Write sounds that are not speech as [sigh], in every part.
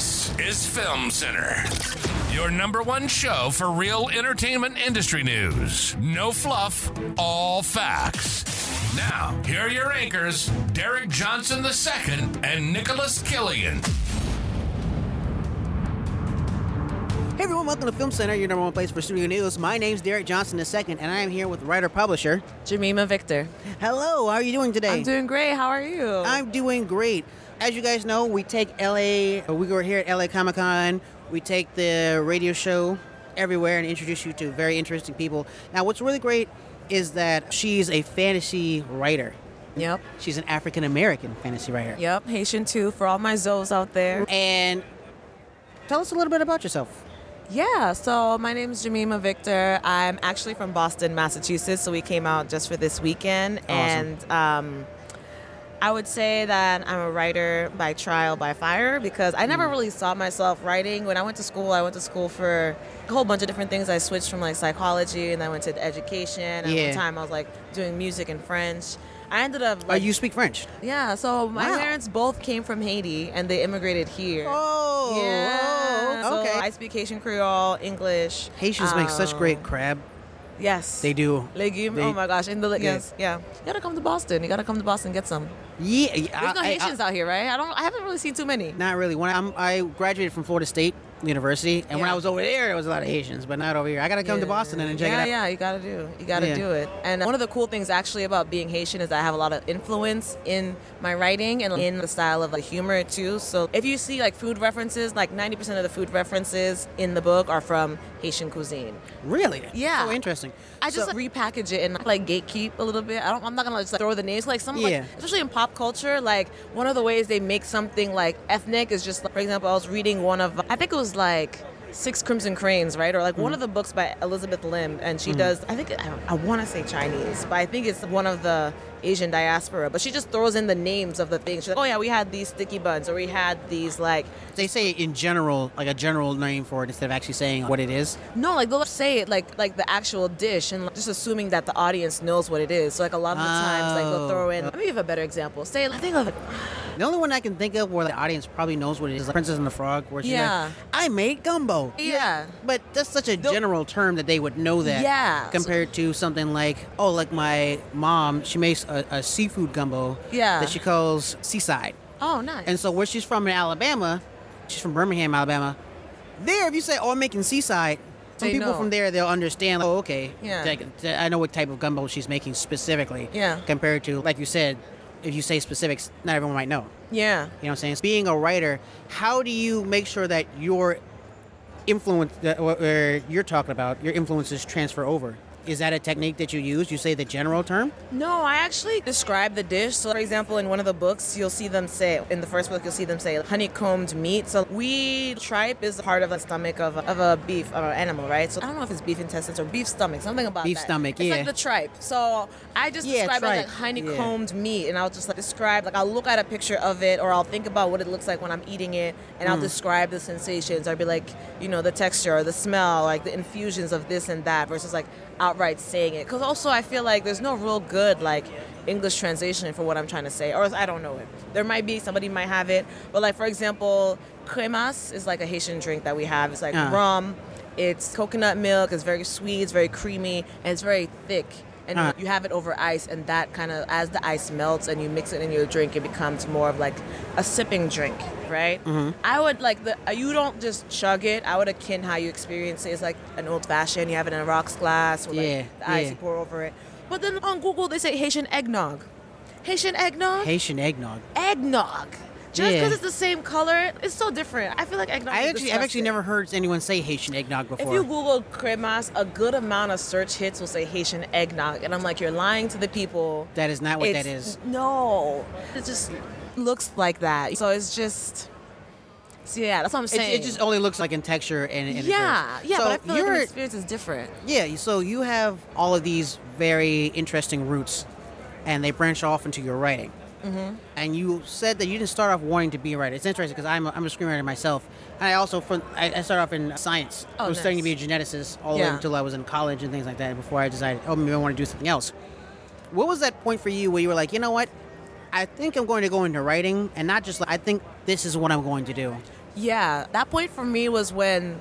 This is Film Center, your number one show for real entertainment industry news. No fluff, all facts. Now, here are your anchors, Derek Johnson II and Nicholas Killian. Hey everyone, welcome to Film Center, your number one place for studio news. My name's Derek Johnson II, and I am here with writer publisher. Jemima Victor. Hello, how are you doing today? I'm doing great. How are you? I'm doing great. As you guys know, we take LA, we were here at LA Comic Con, we take the radio show everywhere and introduce you to very interesting people. Now, what's really great is that she's a fantasy writer. Yep. She's an African American fantasy writer. Yep. Haitian too for all my Zoes out there. And tell us a little bit about yourself. Yeah, so my name is Jemima Victor. I'm actually from Boston, Massachusetts, so we came out just for this weekend. Awesome. And um, I would say that I'm a writer by trial, by fire, because I Mm. never really saw myself writing. When I went to school, I went to school for a whole bunch of different things. I switched from like psychology and I went to education. And Yeah. one time I was like doing music and French. I ended up Uh, like you speak French. Yeah, so my Wow. parents both came from Haiti and they immigrated here. Oh, yeah. oh, So okay. I speak Haitian Creole, English. Haitians make such um, great crab. Yes. They do. Legume. They- oh my gosh. In the Yeah. yes, yeah. You gotta come to Boston. You gotta come to Boston and get some. Yeah, There's no I- I- Haitians out here, right? I don't. I haven't really seen too many. Not really. When I'm, I graduated from Florida State University, and when I was over there, there was a lot of Haitians, but not over here. I gotta come to Boston and check yeah, it out. Yeah, yeah, you gotta do. You gotta Yeah. do it. And uh, one of the cool things actually about being Haitian is that I have a lot of influence in my writing and in the style of like humor too. So if you see like food references, like 90% of the food references in the book are from Haitian cuisine. Really? Yeah. So interesting. I just So- like, repackage it and like gatekeep a little bit. I don't. I'm not gonna just like, throw the names. Like some, like, especially in pop culture, like one of the ways they make something like ethnic is just, like, for example, I was reading one of, I think it was like Six Crimson Cranes, right? Or like one Mm-hmm. of the books by Elizabeth Lim, and she does. I think I, I want to say Chinese, but I think it's one of the Asian diaspora. But she just throws in the names of the things. She's like, oh yeah, we had these sticky buns, or we had these like they say in general, like a general name for it instead of actually saying what it is. No, like they'll say it like like the actual dish and just assuming that the audience knows what it is. So like a lot of the times like they'll throw in. Oh. Let me give a better example. Say I think of it. The only one I can think of where the audience probably knows what it is, like Princess and the Frog, where she's Yeah. like, "I made gumbo." Yeah. But that's such a They'll- general term that they would know that. Yeah. Compared to something like, oh, like my mom, she makes a, a seafood gumbo. Yeah. That she calls Seaside. Oh, nice. And so where she's from in Alabama, she's from Birmingham, Alabama. There, if you say, "Oh, I'm making Seaside," some They people know. from there they'll understand. Like, oh, okay. Yeah. Like, I know what type of gumbo she's making specifically. Yeah. Compared to, like you said, if you say specifics, not everyone might know. yeah. You know what I'm saying? Being a writer, how do you make sure that your influence, that what uh, you're talking about, your influences transfer over? Is that a technique that you use? You say the general term? No, I actually describe the dish. So, for example, in one of the books, you'll see them say, in the first book, you'll see them say honeycombed meat. So, we tripe is part of the stomach of a, of a beef, of an animal, right? So, I don't know if it's beef intestines or beef stomach, something about Beef that. stomach, it's yeah. like the tripe. So, I just Yeah, describe it like tripe, honeycombed meat. And I'll just like describe, like, I'll look at a picture of it or I'll think about what it looks like when I'm eating it and Mm. I'll describe the sensations. I'll be like, you know, the texture or the smell, like the infusions of this and that versus like outright saying it. Because also, I feel like there's no real good, like, English translation for what I'm trying to say, or I don't know it. There might be somebody might have it, but like for example, cremas is like a Haitian drink that we have. It's like Ah. rum, it's coconut milk, it's very sweet, it's very creamy, and it's very thick. And Ah. you have it over ice, and that kind of as the ice melts and you mix it in your drink, it becomes more of like a sipping drink, right? Mm-hmm. I would like the uh, you don't just chug it. I would akin how you experience it. It's like an old fashioned. You have it in a rocks glass with Yeah, like the ice yeah. you pour over it. But then on Google they say Haitian eggnog. Haitian eggnog? Haitian eggnog. eggnog. Just Yeah. because it's the same color, it's so different. I feel like eggnog. I is actually, I've actually never heard anyone say Haitian eggnog before. If you Google cremas, a good amount of search hits will say Haitian eggnog, and I'm like, you're lying to the people. that is not what that It's- is. No, it just looks like that. So it's just. So yeah, that's what I'm saying. it just only looks like in texture and, and yeah, appearance. yeah, So but I feel like the experience is different. Yeah, so you have all of these very interesting roots, and they branch off into your writing. Mm-hmm. And you said that you didn't start off wanting to be a writer. It's interesting because I'm a, I'm a screenwriter myself. And I also from I, I started off in science. Oh, I was studying to be a geneticist all the way until I was in college and things like that. Before I decided, oh, maybe I want to do something else. What was that point for you where you were like, you know what? I think I'm going to go into writing, and not just like I think this is what I'm going to do. Yeah, that point for me was when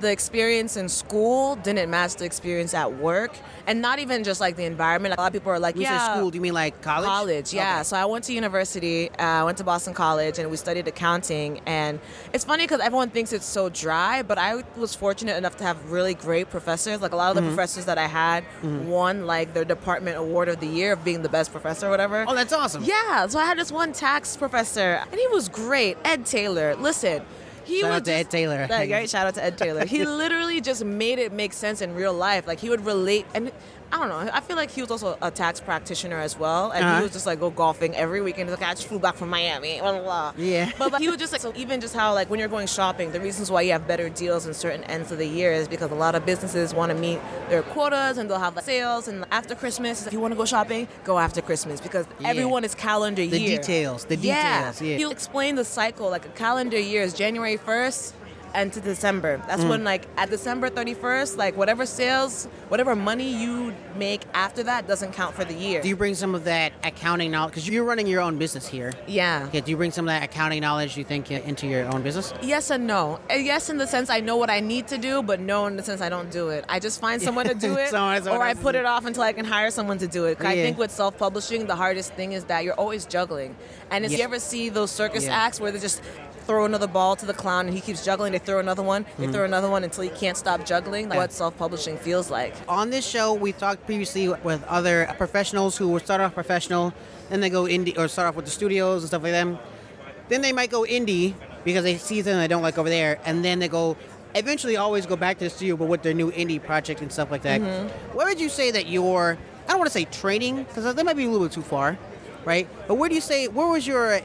the experience in school didn't match the experience at work, and not even just like the environment. A lot of people are like, "Yeah, say school, do you mean like college? College, yeah. Okay. So I went to university. Uh, I went to Boston College, and we studied accounting. And it's funny because everyone thinks it's so dry, but I was fortunate enough to have really great professors. Like a lot of the Mm-hmm. professors that I had won like their department award of the year of being the best professor or whatever. Oh, that's awesome. Yeah, so I had this one tax professor, and he was great, Ed Taylor. Listen, he Shout out to Ed Taylor. Like, right? Shout out to Ed Taylor. He [laughs] literally just made it make sense in real life. Like he would relate, and I don't know. I feel like he was also a tax practitioner as well, and Uh-huh. he would just like go golfing every weekend. He's like, I just flew back from Miami. Blah blah. blah. Yeah. But, but he would [laughs] just like so even just how like when you're going shopping, the reasons why you have better deals in certain ends of the year is because a lot of businesses want to meet their quotas and they'll have like, sales. And after Christmas, if you want to go shopping, go after Christmas because Yeah. everyone is calendar The year. The details, the Yeah. details, yeah. He'll explain the cycle like a calendar year is January 1st and to December. That's Mm. when like at December 31st, like whatever sales, whatever money you make after that doesn't count for the year. Do you bring some of that accounting knowledge? Because you're running your own business here. yeah. Yeah, do you bring some of that accounting knowledge, you think, into your own business? Yes and no. Uh, Yes, in the sense I know what I need to do, but no, in the sense I don't do it. I just find someone to do [laughs] it, or I put it off until I can hire someone to do it. 'Cause I think with self-publishing, the hardest thing is that you're always juggling. And if Yeah. you ever see those circus Yeah. acts where they're just throw another ball to the clown and he keeps juggling, they throw another one, they Mm-hmm. throw another one until he can't stop juggling. That's what self-publishing feels like. On this show, we talked previously with other professionals who start off professional, then they go indie, or start off with the studios and stuff like that. Then they might go indie because they see something they don't like over there, and then they go eventually always go back to the studio, but with their new indie project and stuff like that. Where would you say that your, I don't want to say training, because that might be a little bit too far, right? But where do you say, where was your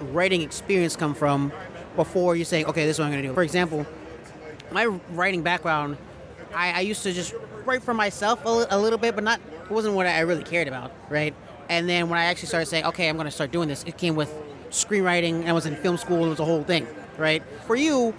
writing experience come from before you say, okay, this is what I'm going to do? For example, my writing background, I, I used to just write for myself a, little bit, but not it wasn't what I really cared about, right? And then when I actually started saying, okay, I'm going to start doing this, it came with screenwriting. I was in film school; it was a whole thing, right? For you,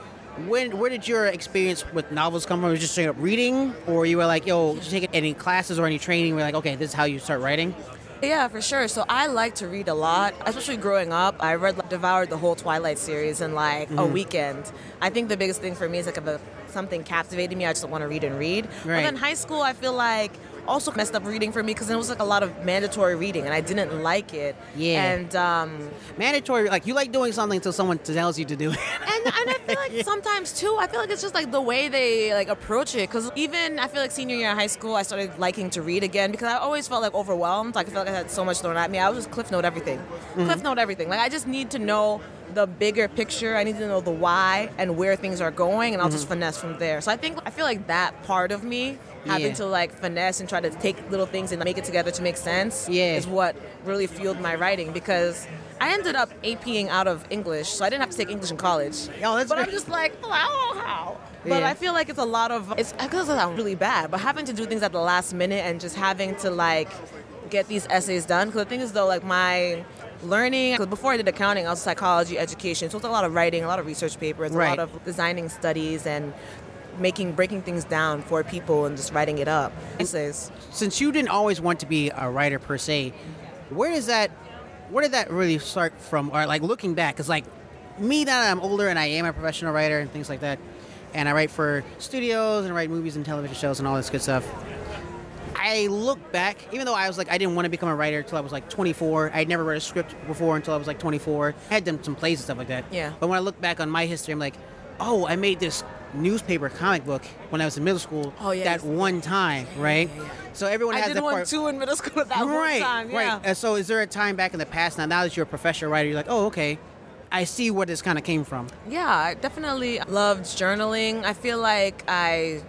when where did your experience with novels come from? Was just straight up reading, or you were like, yo, did you take any classes or any training? Where like, okay, this is how you start writing. Yeah, for sure. So I like to read a lot, especially growing up. I read, like, devoured the whole Twilight series in like a Mm-hmm. weekend. I think the biggest thing for me is like if a, something captivated me, I just want to read and read. But in high school, I feel like also messed up reading for me because it was like a lot of mandatory reading and I didn't like it. Yeah. And um, Mandatory, like you like doing something until someone tells you to do it. and, and I feel [laughs] like sometimes too, I feel like it's just like the way they like approach it. Because even I feel like senior year in high school, I started liking to read again because I always felt like overwhelmed. Like I felt like I had so much thrown at me. I was just cliff note everything, cliff note everything. Like I just need to know the bigger picture. I need to know the why and where things are going, and I'll just mm-hmm. finesse from there. So I think I feel like that part of me having Yeah. to like finesse and try to take little things and make it together to make sense Yeah. is what really fueled my writing because I ended up APing out of English, so I didn't have to take English in college. Oh, that's but I'm just like, oh, I don't know how. But Yeah. I feel like it's a lot of it's because I'm really bad, but having to do things at the last minute and just having to like get these essays done. Because the thing is though, like my learning because before I did accounting, I was psychology education, so it's a lot of writing, a lot of research papers, Right. a lot of designing studies and making breaking things down for people and just writing it up. Essays. since you didn't always want to be a writer per se, where does that, where did that really start from? Or like looking back, because like me now that I'm older and I am a professional writer and things like that, and I write for studios and I write movies and television shows and all this good stuff. I look back, even though I was like, I didn't want to become a writer until I was like 24. I'd never read a script before until I was like 24. I had done some plays and stuff like that. Yeah. But when I look back on my history, I'm like, oh, I made this newspaper comic book when I was in middle school. Oh, yeah, That one time, right? Yeah. So everyone I has did that one part. too in middle [laughs] school that right, one time. Yeah. right. And so, is there a time back in the past now? Now that you're a professional writer, you're like, oh, okay, I see where this kind of came from. Yeah, I definitely loved journaling. I feel like I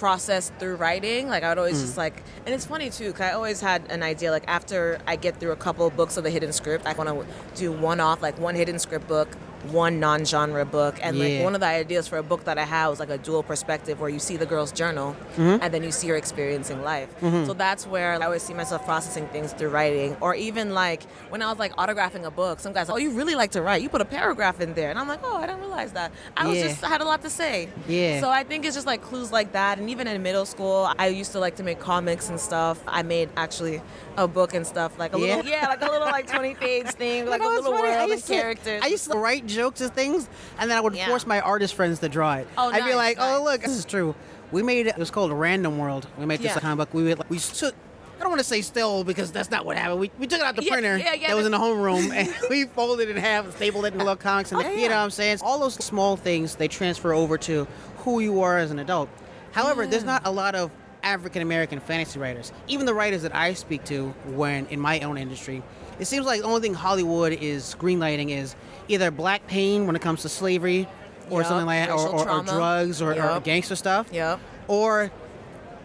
processed through writing. Like I would always just mm. like, and it's funny too, because I always had an idea. Like after I get through a couple of books of the hidden script, I want to do one off, like one hidden script book, one non-genre book, and Yeah. like one of the ideas for a book that I had was like a dual perspective, where you see the girl's journal Mm-hmm. and then you see her experiencing life. So that's where I always see myself processing things through writing, or even like when I was like autographing a book. Some guys, like, oh, you really like to write. You put a paragraph in there, and I'm like, oh, I didn't realize that. I was Yeah. just I had a lot to say. Yeah. So I think it's just like clues like that. And even in middle school, I used to like to make comics and stuff. I made actually a book and stuff, like a Yeah? little, [laughs] yeah, like a little like 20 page thing, [laughs] like a little funny, I world and used to- characters. I used to write jokes and things, and then I would Yeah. force my artist friends to draw it. Oh, I'd be nice, like, oh look, this is true. We made it. It was called Random World. We made this Yeah. comic book. We would, we took. I don't want to say still because that's not what happened. We, we took it out the Yeah, printer yeah, that was in the homeroom [laughs] and we folded it in half and stapled it in little comics. And Oh, you know what I'm saying? All those small things they transfer over to who you are as an adult. However, there's mm. not a lot of African American fantasy writers. Even the writers that I speak to when in my own industry, it seems like the only thing Hollywood is greenlighting is either black pain when it comes to slavery or Yup, something like that, or, or, or drugs or, or gangster stuff. Yep. Or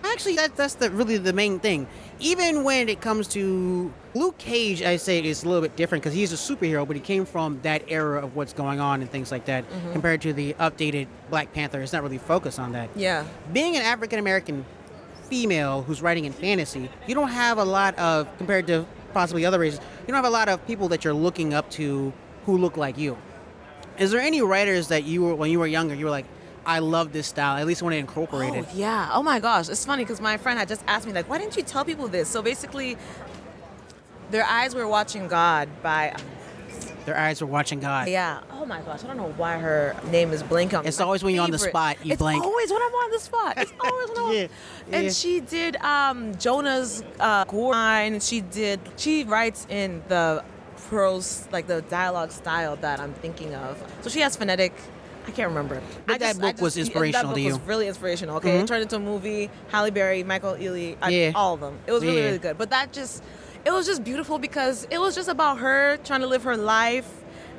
actually, that, that's the really the main thing. Even when it comes to Luke Cage, I say is a little bit different because he's a superhero, but he came from that era of what's going on and things like that. Mm-hmm. Compared to the updated Black Panther, it's not really focused on that. Yeah. Being an African American female who's writing in fantasy, you don't have a lot of compared to possibly other races. You don't have a lot of people that you're looking up to who look like you. Is there any writers that you were when you were younger, you were like, I love this style. At least when to incorporated. Oh it. yeah. Oh my gosh, it's funny because my friend had just asked me like, why didn't you tell people this? So basically, their eyes were watching God by Their eyes were watching God. yeah. Oh my gosh, I don't know why her name is blanking. on. It's always when you're on the spot, you it's blank. always when I'm on the spot. It's [laughs] always when I'm. Yeah, And yeah. she did um, Jonah's uh, line. She did. She writes in the prose, like the dialogue style that I'm thinking of. So she has phonetic. I can't remember. But I that book was yeah, inspirational That book to you. was really inspirational. Okay, it turned into a movie. Halle Berry, Michael Ealy, I- Yeah. all of them. It was really Yeah. really good. But that just, it was just beautiful because it was just about her trying to live her life.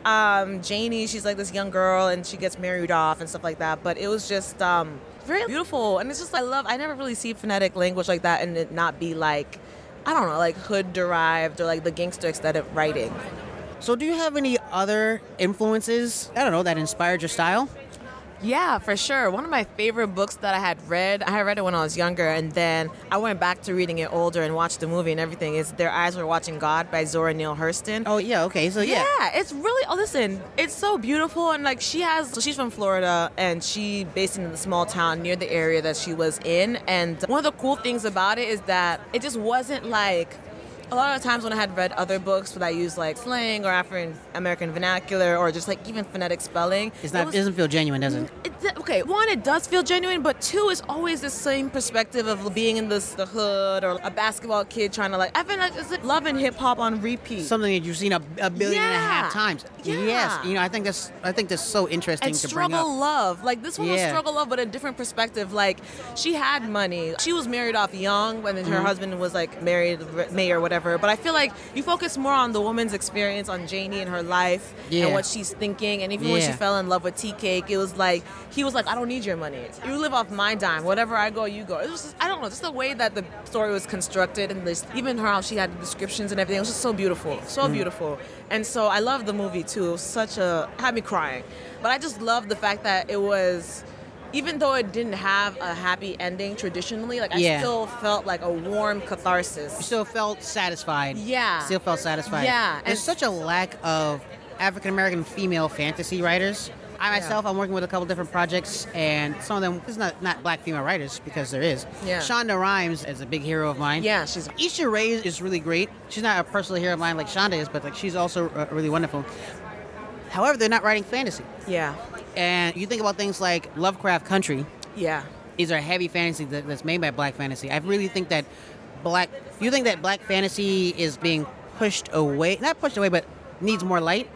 Um, Janie, she's like this young girl and she gets married off and stuff like that. But it was just um, very beautiful. And it's just, I love, I never really see phonetic language like that and it not be like, I don't know, like hood derived or like the gangster aesthetic writing. So, do you have any other influences? I don't know that inspired your style. Yeah, for sure. One of my favorite books that I had read, I had read it when I was younger, and then I went back to reading it older and watched the movie and everything. Is Their Eyes Were Watching God by Zora Neale Hurston. Oh yeah, okay. So yeah, Yeah, it's really. Oh, listen, it's so beautiful, and like she has. So she's from Florida, and she based in the small town near the area that she was in. And one of the cool things about it is that it just wasn't like. A lot of times when I had read other books that I used like slang or African American vernacular or just like even phonetic spelling, it's it not. was- It doesn't feel genuine, does it? it, okay, one, it does feel genuine, but two, it's always the same perspective of being in this the hood or a basketball kid trying to like. I've been like, loving hip hop on repeat. Something that you've seen a, a billion and a half Yeah. times. Yeah. Yes, you know. I think that's. I think that's so interesting and to bring struggle love like this one was struggle love but a different perspective like she had money she was married off young when Mm-hmm. her husband was like married mayor or whatever but i feel like you focus more on the woman's experience on janie and her life Yeah. and what she's thinking and even when she fell in love with tea cake it was like he was like i don't need your money. You live off my dime. Whatever i go you go. It was just i don't know just the way that the story was constructed and this even her how she had the descriptions and everything it was just so beautiful so Mm. beautiful. And so i love the movie too. It was such a had me crying. But i just love the fact that it was even though it didn't have a happy ending traditionally like i Yeah. still felt like a warm catharsis You Still felt satisfied. Yeah. Still felt satisfied. Yeah, There's and- such a lack of African American female fantasy writers. I myself, I'm working with a couple different projects, and some of them is not not black female writers because there is. Yeah. Shonda Rhimes is a big hero of mine. Yeah, she's- Issa Rae is really great. She's not a personal hero of mine like Shonda is, but like she's also uh, really wonderful. However, they're not writing fantasy. yeah And you think about things like Lovecraft Country. yeah These are heavy fantasy that, that's made by black fantasy. I really think that black. You think that black fantasy is being pushed away? Not pushed away, but needs more light.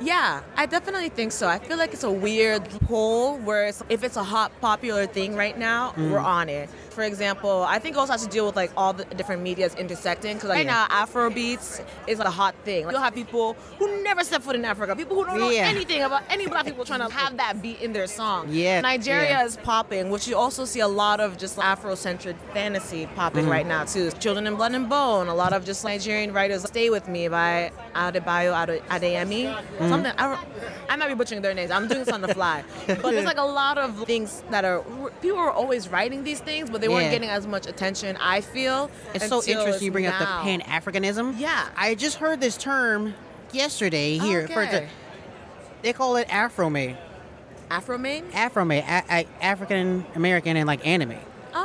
Yeah, I definitely think so. I feel like it's a weird pull where it's, if it's a hot, popular thing right now, Mm. we're on it. For example, I think it also has to deal with like all the different medias intersecting. Because right Yeah. now, Afro beats is a hot thing. Like, you'll have people who never set foot in Africa, people who don't know Yeah. anything about any black people trying to have that beat in their song. Yeah, Nigeria yeah. is popping, which you also see a lot of just Afro-centered fantasy popping Mm-hmm. right now too. Children in Blood and Bone, a lot of just Nigerian writers. Stay with Me by Adebayo Ade- Adeyemi. Mm-hmm. Something I, I might be butchering their names. I'm doing this on the fly, [laughs] but there's like a lot of things that are people are always writing these things, but they weren't Yeah. getting as much attention. I feel It's so interesting you bring up the. Pan Africanism. Yeah. I just heard this term yesterday here. For Okay. they call it Afro May. Afro main. Afro May, a- a- African American, and like anime.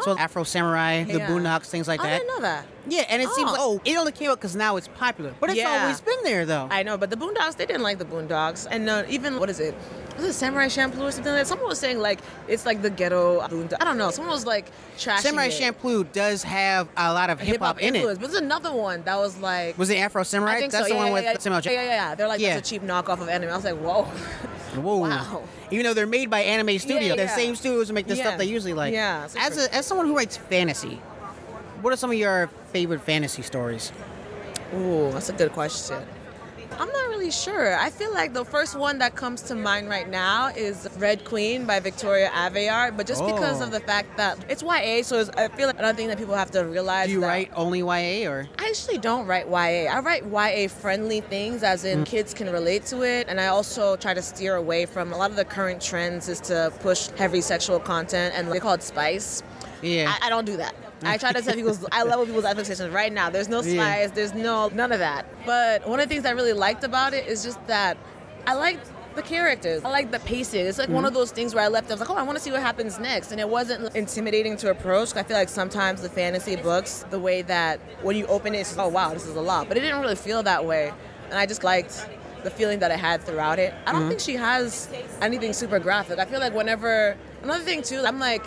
So Afro Samurai, The Yeah. Boondocks, things like that. I didn't know that. Yeah, and it seems Oh. like oh, it only came out because now it's popular, but it's Yeah. always been there though. I know, but the Boondocks, they didn't like the Boondocks. And uh, even, what is it? Was it Samurai Champloo or something like that? Someone was saying, like, it's like the ghetto Boondock. I don't know. Someone was, like, trashing Samurai it. Champloo does have a lot of hip hop in influence. it. But there's another one that was like. Was it Afro Samurai? I think That's so. the yeah, one yeah, with yeah, Samuel yeah, yeah, yeah. They're like Yeah. that's a cheap knockoff of anime. I was like, whoa. [laughs] Whoa. Wow. Even though they're made by Anime Studio, the yeah. same studios make the Yeah. stuff they usually like. Yeah, As a, as someone who writes fantasy, what are some of your favorite fantasy stories? Ooh, that's a good question. I'm not really sure. I feel like the first one that comes to mind right now is Red Queen by Victoria Aveyard, but just because Oh. of the fact that it's YA, so it's, I feel like another thing that people have to realize. Do you write only YA or? I actually don't write YA. I write YA friendly things, as Mm. in kids can relate to it, and I also try to steer away from a lot of the current trends is to push heavy sexual content, and they call it spice. Yeah. I, I don't do that. I try to tell people I level people's expectations right now. There's no Yeah. spice, there's no none of that. But one of the things I really liked about it is just that I liked the characters. I like the pacing. It's like one Mm-hmm. of those things where I left. I was like, oh, I want to see what happens next, and it wasn't intimidating to approach. I feel like sometimes the fantasy books, the way that when you open it, it's oh wow, this is a lot. But it didn't really feel that way, and I just liked the feeling that I had throughout it. I don't Mm-hmm. think she has anything super graphic. I feel like whenever another thing too, I'm like.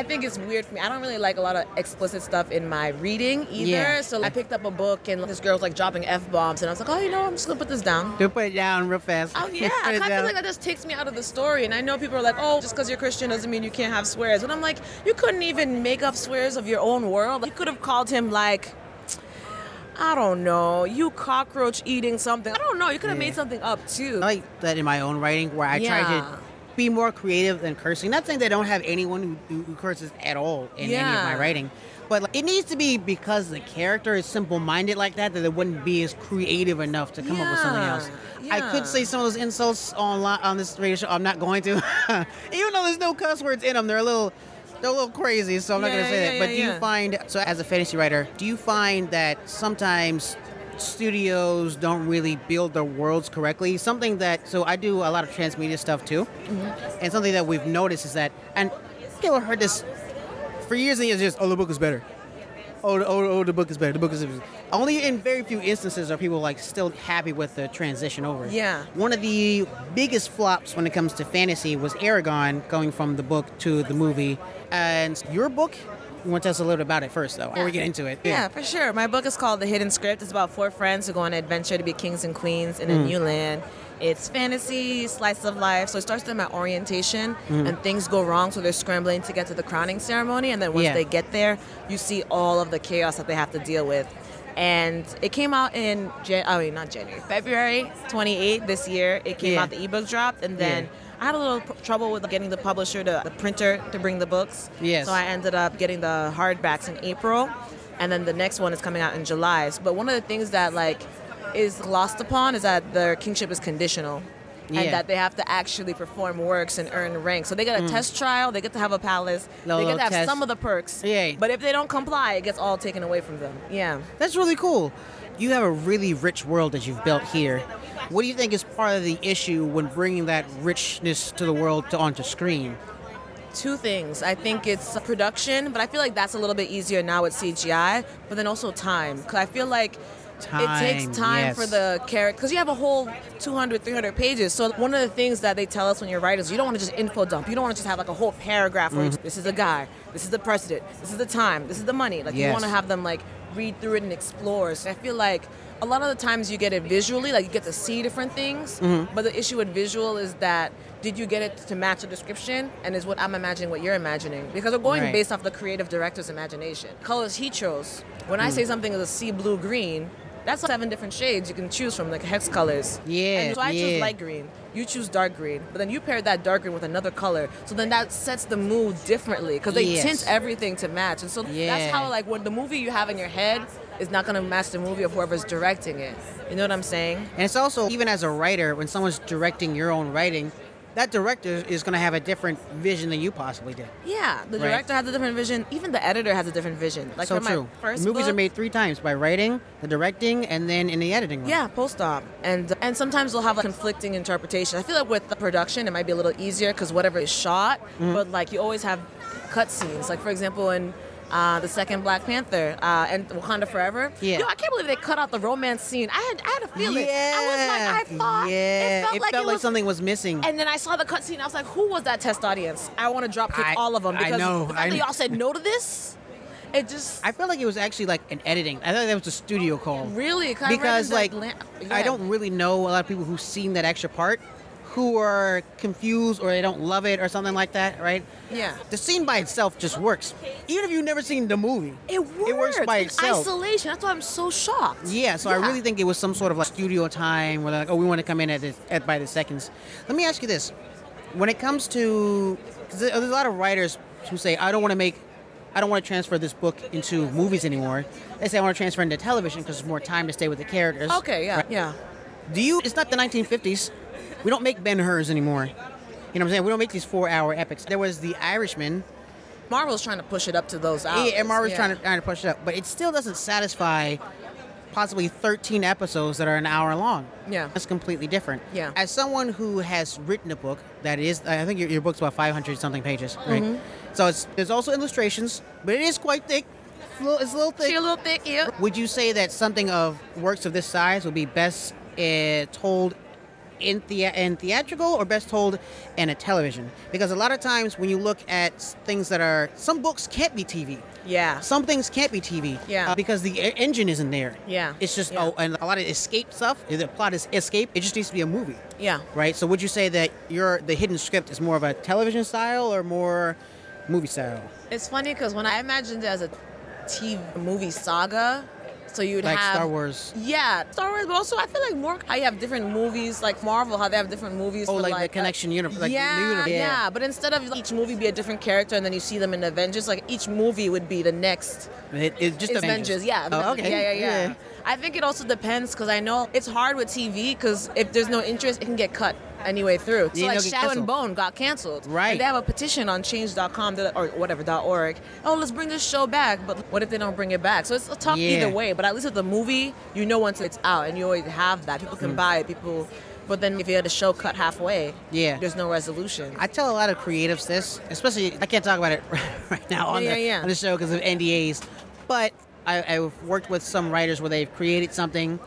I think it's weird for me. I don't really like a lot of explicit stuff in my reading either. Yeah. So I picked up a book and this girl's like dropping f bombs, and I was like, oh, you know, I'm just gonna put this down. Do put it down real fast. Oh [laughs] yeah, I feel like that just takes me out of the story. And I know people are like, "Oh, just because you're Christian doesn't mean you can't have swears." But I'm like, you couldn't even make up swears of your own world. You could have called him like, I don't know, you cockroach eating something. I don't know. You could have Yeah. made something up too. I like that in my own writing, where I try to be more creative than cursing. Not saying they don't have anyone who, who curses at all in any of my writing, but like, it needs to be because the character is simple-minded like that that it wouldn't be as creative enough to come up with something Yeah, else. I could say some of those insults on on this radio show. I'm not going to, [laughs] even though there's no cuss words in them. They're a little. They're a little crazy, so I'm not going to say yeah, that. But yeah, do you find so as a fantasy writer, do you find that sometimes studios don't really build their worlds correctly? Something that so I do a lot of transmedia stuff too, Mm-hmm. and something that we've noticed is that and people have heard this for years and years. Just oh, the book is better. Oh, the, oh, oh, the book is better. The book is only in very few instances are people like still happy with the transition over. Yeah. One of the biggest flops when it comes to fantasy was Eragon going from the book to the movie. And your book, want to tell us a little bit about it first, though, before we get into it. Yeah, for sure. My book is called The Hidden Script. It's about four friends who go on an adventure to be kings and queens in a Mm. new land. It's fantasy, slice of life. So it starts them at orientation, Mm. and things go wrong, so they're scrambling to get to the crowning ceremony. And then once Yeah. they get there, you see all of the chaos that they have to deal with. And it came out in, Jan- I mean, not January, February 28th this year. It came Yeah. out, the ebook dropped, and then Yeah. I had a little pr- trouble with getting the publisher, to, the printer, to bring the books. Yes. So I ended up getting the hardbacks in April, and then the next one is coming out in July. But one of the things that like is lost upon is that their kingship is conditional. Yeah. And that they have to actually perform works and earn rank. So they get a mm. test trial, they get to have a palace, Little- they get to have test. some of the perks. Yeah. But if they don't comply, it gets all taken away from them. Yeah. That's really cool. You have a really rich world that you've built here. What do you think is part of the issue when bringing that richness to the world to onto screen? Two things. I think it's production, but I feel like that's a little bit easier now with CGI, but then also time. Because I feel like it takes time yes. for the character, because you have a whole 200, 300 pages. So one of the things that they tell us when you're writers, you don't want to just info dump. You don't want to just have like a whole paragraph where Mm-hmm. this is a guy, this is the president, this is the time, this is the money. Like you want to have them like read through it and explore. So I feel like a lot of the times you get it visually, like you get to see different things. Mm-hmm. But the issue with visual is that did you get it to match the description? And is what I'm imagining what you're imagining because we're going Right. based off the creative director's imagination. Colors he chose. When Mm. I say something is a sea blue green. That's seven different shades you can choose from, like hex colors. Yeah, And so I yeah. choose light green. You choose dark green. But then you pair that dark green with another color. So then that sets the mood differently because they Yes. tint everything to match. And so Yeah. that's how like when the movie you have in your head is not gonna match the movie of whoever's directing it. You know what I'm saying? And it's also, even as a writer, when someone's directing your own writing, that director is going to have a different vision than you possibly did. Yeah, the Right. director has a different vision. Even the editor has a different vision. Like so true. Movies book, are made three times by writing, the directing, and then in the editing room. Yeah, post op, and and sometimes they'll have like conflicting interpretation. I feel like with the production, it might be a little easier because whatever is shot, Mm-hmm. but like you always have cut scenes. Like for example, in uh, the second Black Panther uh, and Wakanda Forever. Yeah. Yo, I can't believe they cut out the romance scene. I had I had a feeling. Yeah. I was like, I thought yeah. it felt like, it was, something was missing. And then I saw the cut scene. I was like, who was that test audience? I want to drop kick I- all of them I because know, the fact I that y'all said no to this. It just I felt like it was actually like an editing. I thought that was a studio call. really because like yeah. I don't really know a lot of people who've seen that extra part who are confused or they don't love it or something like that, right? Yeah. The scene by itself just works. Even if you've never seen the movie. It works. It works by itself. Isolation. That's why I'm so shocked. Yeah, so I really think it was some sort of like studio time where they're like, oh, we want to come in at, this, at by the seconds. Let me ask you this: when it comes to, there's a lot of writers who say, I don't want to make, I don't want to transfer this book into movies anymore. They say I want to transfer into television because there's more time to stay with the characters. Okay. Yeah. Yeah. Do you? It's not the 1950s. We don't make Ben Hur's anymore. You know what I'm saying? We don't make these four-hour epics. There was The Irishman. Marvel's trying to push it up to those hours. Yeah, and Marvel's yeah. trying to trying to push it up, but it still doesn't satisfy possibly 13 episodes that are an hour long. Yeah. that's completely different. Yeah. As someone who has written a book that is, I think your, your book's about 500 something pages, right? Mm-hmm. So it's there's also illustrations, but it is quite thick. It's a little, it's a little thick. A little thick, yeah. Would you say that something of works of this size would be best uh, told in, thea- in theatrical or best told in a television? Because a lot of times when you look at things that are, some books can't be TV. Yeah. Some things can't be TV. Yeah. uh, because the e- engine isn't there. Yeah. It's just, Yeah. oh, and a lot of escape stuff, the plot is escape, it just needs to be a movie. Yeah. Right? So would you say that your the hidden script is more of a television style or more movie style? It's funny because when I imagined it as a TV movie saga, so you'd Like have Star Wars. Yeah, Star Wars, but also I feel like more how you have different movies, like Marvel, how they have different movies. Oh, for like the connection universe, like yeah, universe. yeah, Yeah. But instead of each movie be a different character, and then you see them in Avengers, like each movie would be the next It, it just Avengers. Avengers. Yeah. Oh, okay. Yeah, yeah, yeah. I think it also depends because I know it's hard with TV because if there's no interest, it can get cut anyway through. So like get and. Bone got canceled. Right. And they have a petition on change.com or whatever .org. Oh, let's bring this show back. But what if they don't bring it back? So it's tough Yeah. either way. But at least with the movie, you know once it's out and you always have that. People Mm. can buy it. People. But then if you had a show cut halfway, Yeah. there's no resolution. I tell a lot of creatives this, especially I can't talk about it [laughs] right now on, Yeah, the, yeah, on the show because of NDAs, but I, I've worked with some writers where they've created something,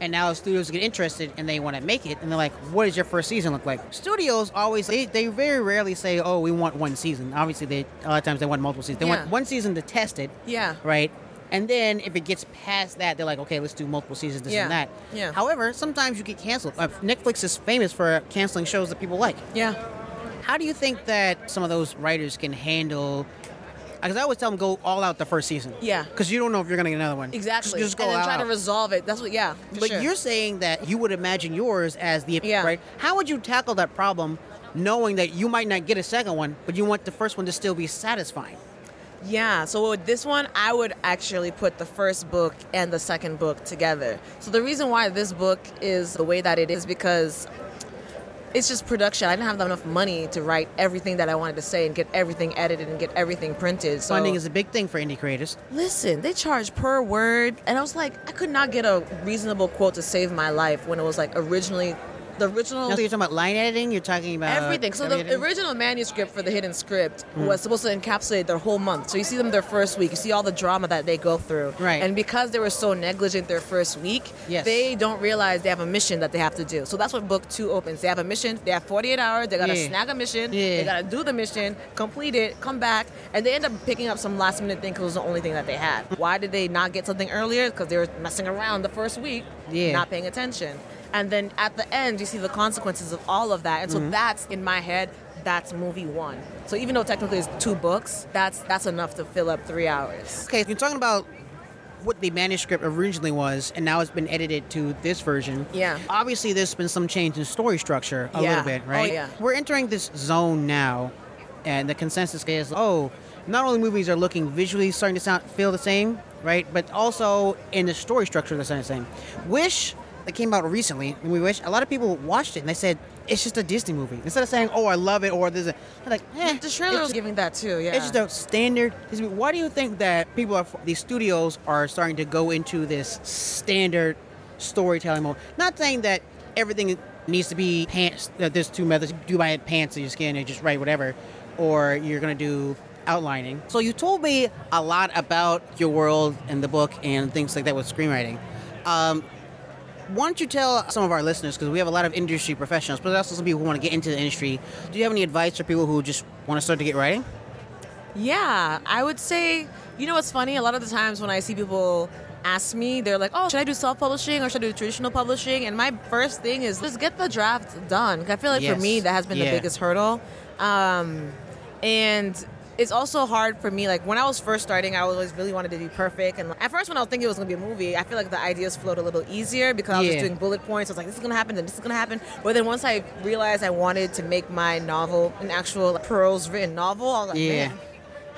and now studios get interested and they want to make it, and they're like, "What does your first season look like?" Studios always they, they very rarely say, "Oh, we want one season." Obviously, they a lot of times they want multiple seasons. They Yeah. want one season to test it, Yeah. right? And then if it gets past that, they're like, okay, let's do multiple seasons, this Yeah. and that. Yeah. However, sometimes you get canceled. Uh, Netflix is famous for canceling shows that people like. yeah. How do you think that some of those writers can handle? Because I always tell them go all out the first season. Yeah. Because you don't know if you're gonna get another one. Exactly. Just, just go and then try to resolve it. That's what. Yeah. but sure. you're saying that you would imagine yours as the Yeah. right. How would you tackle that problem, knowing that you might not get a second one, but you want the first one to still be satisfying? Yeah, so with this one, I would actually put the first book and the second book together. So the reason why this book is the way that it is because it's just production. I didn't have enough money to write everything that I wanted to say and get everything edited and get everything printed. So Funding is a big thing for indie creators. listen, they charge per word, and I was like, I could not get a reasonable quote to save my life when it was like originally the original Now, so you're talking about line editing. You're talking about Everything. So the original manuscript for the hidden script Mm. was supposed to encapsulate their whole month. So you see them their first week. You see all the drama that they go through. Right. And because they were so negligent their first week, Yes. they don't realize they have a mission that they have to do. So that's what book two opens. They have a mission. They have 48 hours. They gotta Yeah. snag a mission. Yeah. They gotta do the mission, complete it, come back, and they end up picking up some last minute thing because it was the only thing that they had. Why did they not get something earlier? Because they were messing around the first week, Yeah. not paying attention. And then at the end, you see the consequences of all of that. And so Mm-hmm. that's in my head. That's movie one. So even though technically it's two books, that's that's enough to fill up three hours. Okay, you're talking about what the manuscript originally was, and now it's been edited to this version. Yeah. Obviously, there's been some change in story structure a Yeah. little bit, right? Oh, right? yeah. We're entering this zone now, and the consensus is, oh, not only movies are looking visually starting to sound feel the same, right? But also in the story structure they're starting the same. Wish that came out recently, and we wish a lot of people watched it and they said it's just a Disney movie. Instead of saying, "Oh, I love it," or "There's a," I'm like, eh, The trailer was giving that too. Yeah. It's just a standard. Disney. Why do you think that people are these studios are starting to go into this standard storytelling mode? Not saying that everything needs to be pants. That there's two methods: you do by pants in your skin and just write whatever, or you're gonna do outlining. So you told me a lot about your world and the book and things like that with screenwriting. Um, why don't you tell some of our listeners, because we have a lot of industry professionals, but also some people who want to get into the industry. Do you have any advice for people who just want to start to get writing? Yeah, I would say, you know what's funny? A lot of the times when I see people ask me, they're like, oh, should I do self publishing or should I do traditional publishing? And my first thing is just get the draft done. I feel like Yes. for me, that has been Yeah. the biggest hurdle. Um, and it's also hard for me. Like when I was first starting, I always really wanted to be perfect. And like, at first, when I was thinking it was gonna be a movie, I feel like the ideas flowed a little easier because I was Yeah. just doing bullet points. I was like, this is gonna happen, then this is gonna happen. But then once I realized I wanted to make my novel an actual prose written novel, I was like, Yeah. man,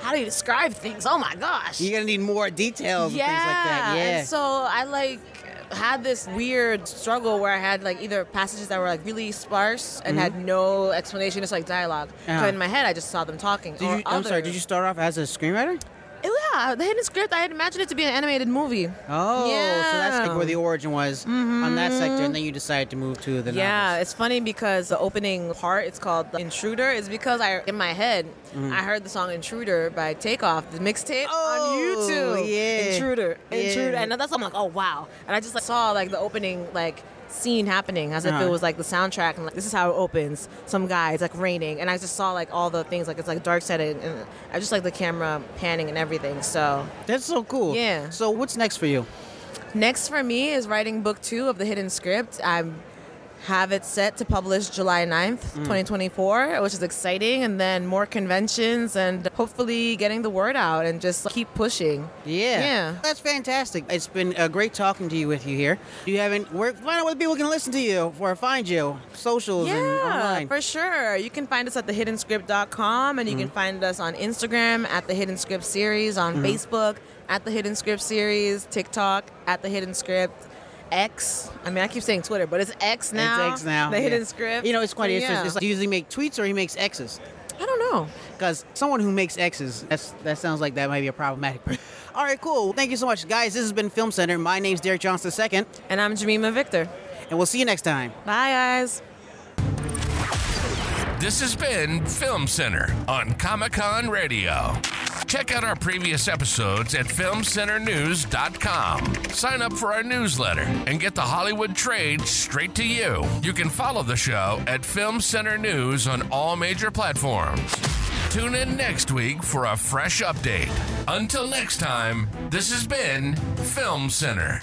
how do you describe things? Oh my gosh. You're gonna need more details yeah. and things like that. Yeah. And so I like had this weird struggle where I had like either passages that were like really sparse and had no explanation, just like dialogue. So Mm-hmm. Uh-huh. in my head, I just saw them talking. did you, I'm sorry. Did you start off as a screenwriter? Yeah, the hidden script. I had imagined it to be an animated movie. Oh, yeah. so that's like where the origin was on that sector, and then you decided to move to the next. Yeah, novels. it's funny because the opening part, it's called The Intruder, is because I in my head Mm-hmm. I heard the song Intruder by Takeoff, the mixtape Oh, on YouTube. yeah. Intruder. Intruder. Yeah. And that's I'm like, oh wow. And I just like saw like the opening like scene happening as if Uh-huh. it was like the soundtrack and like this is how it opens. Some guy, it's like raining and I just saw like all the things like it's like dark setting and I just like the camera panning and everything. So That's so cool. Yeah. So what's next for you? Next for me is writing book two of the hidden script. I have it set to publish July 9th, Mm. 2024, which is exciting. And then more conventions and hopefully getting the word out and just keep pushing. Yeah. Yeah. That's fantastic. It's been uh, great talking to you with you here. Do you have any, where, find out where people can listen to you or find you, socials and Yeah, online? for sure. You can find us at thehiddenscript.com and you can Mm-hmm. find us on Instagram at the Hidden Script Series, on Facebook at the Hidden Script Series, TikTok at the Hidden Script. X. I mean, I keep saying Twitter, but it's X now. It's X now. The yeah. hidden script. You know, it's quite So, interesting. yeah. It's like, do you usually make tweets or he makes X's? I don't know. Because someone who makes X's, that's, that sounds like that might be a problematic person. [laughs] All right, cool. Thank you so much, guys. This has been Film Center. My name's Derek Johnson II, And I'm Jemima Victor. and we'll see you next time. Bye, guys. This has been Film Center on Comic Con Radio. Check out our previous episodes at FilmCenterNews.com. Sign up for our newsletter and get the Hollywood trade straight to you. You can follow the show at Film Center News on all major platforms. Tune in next week for a fresh update. Until next time, this has been Film Center.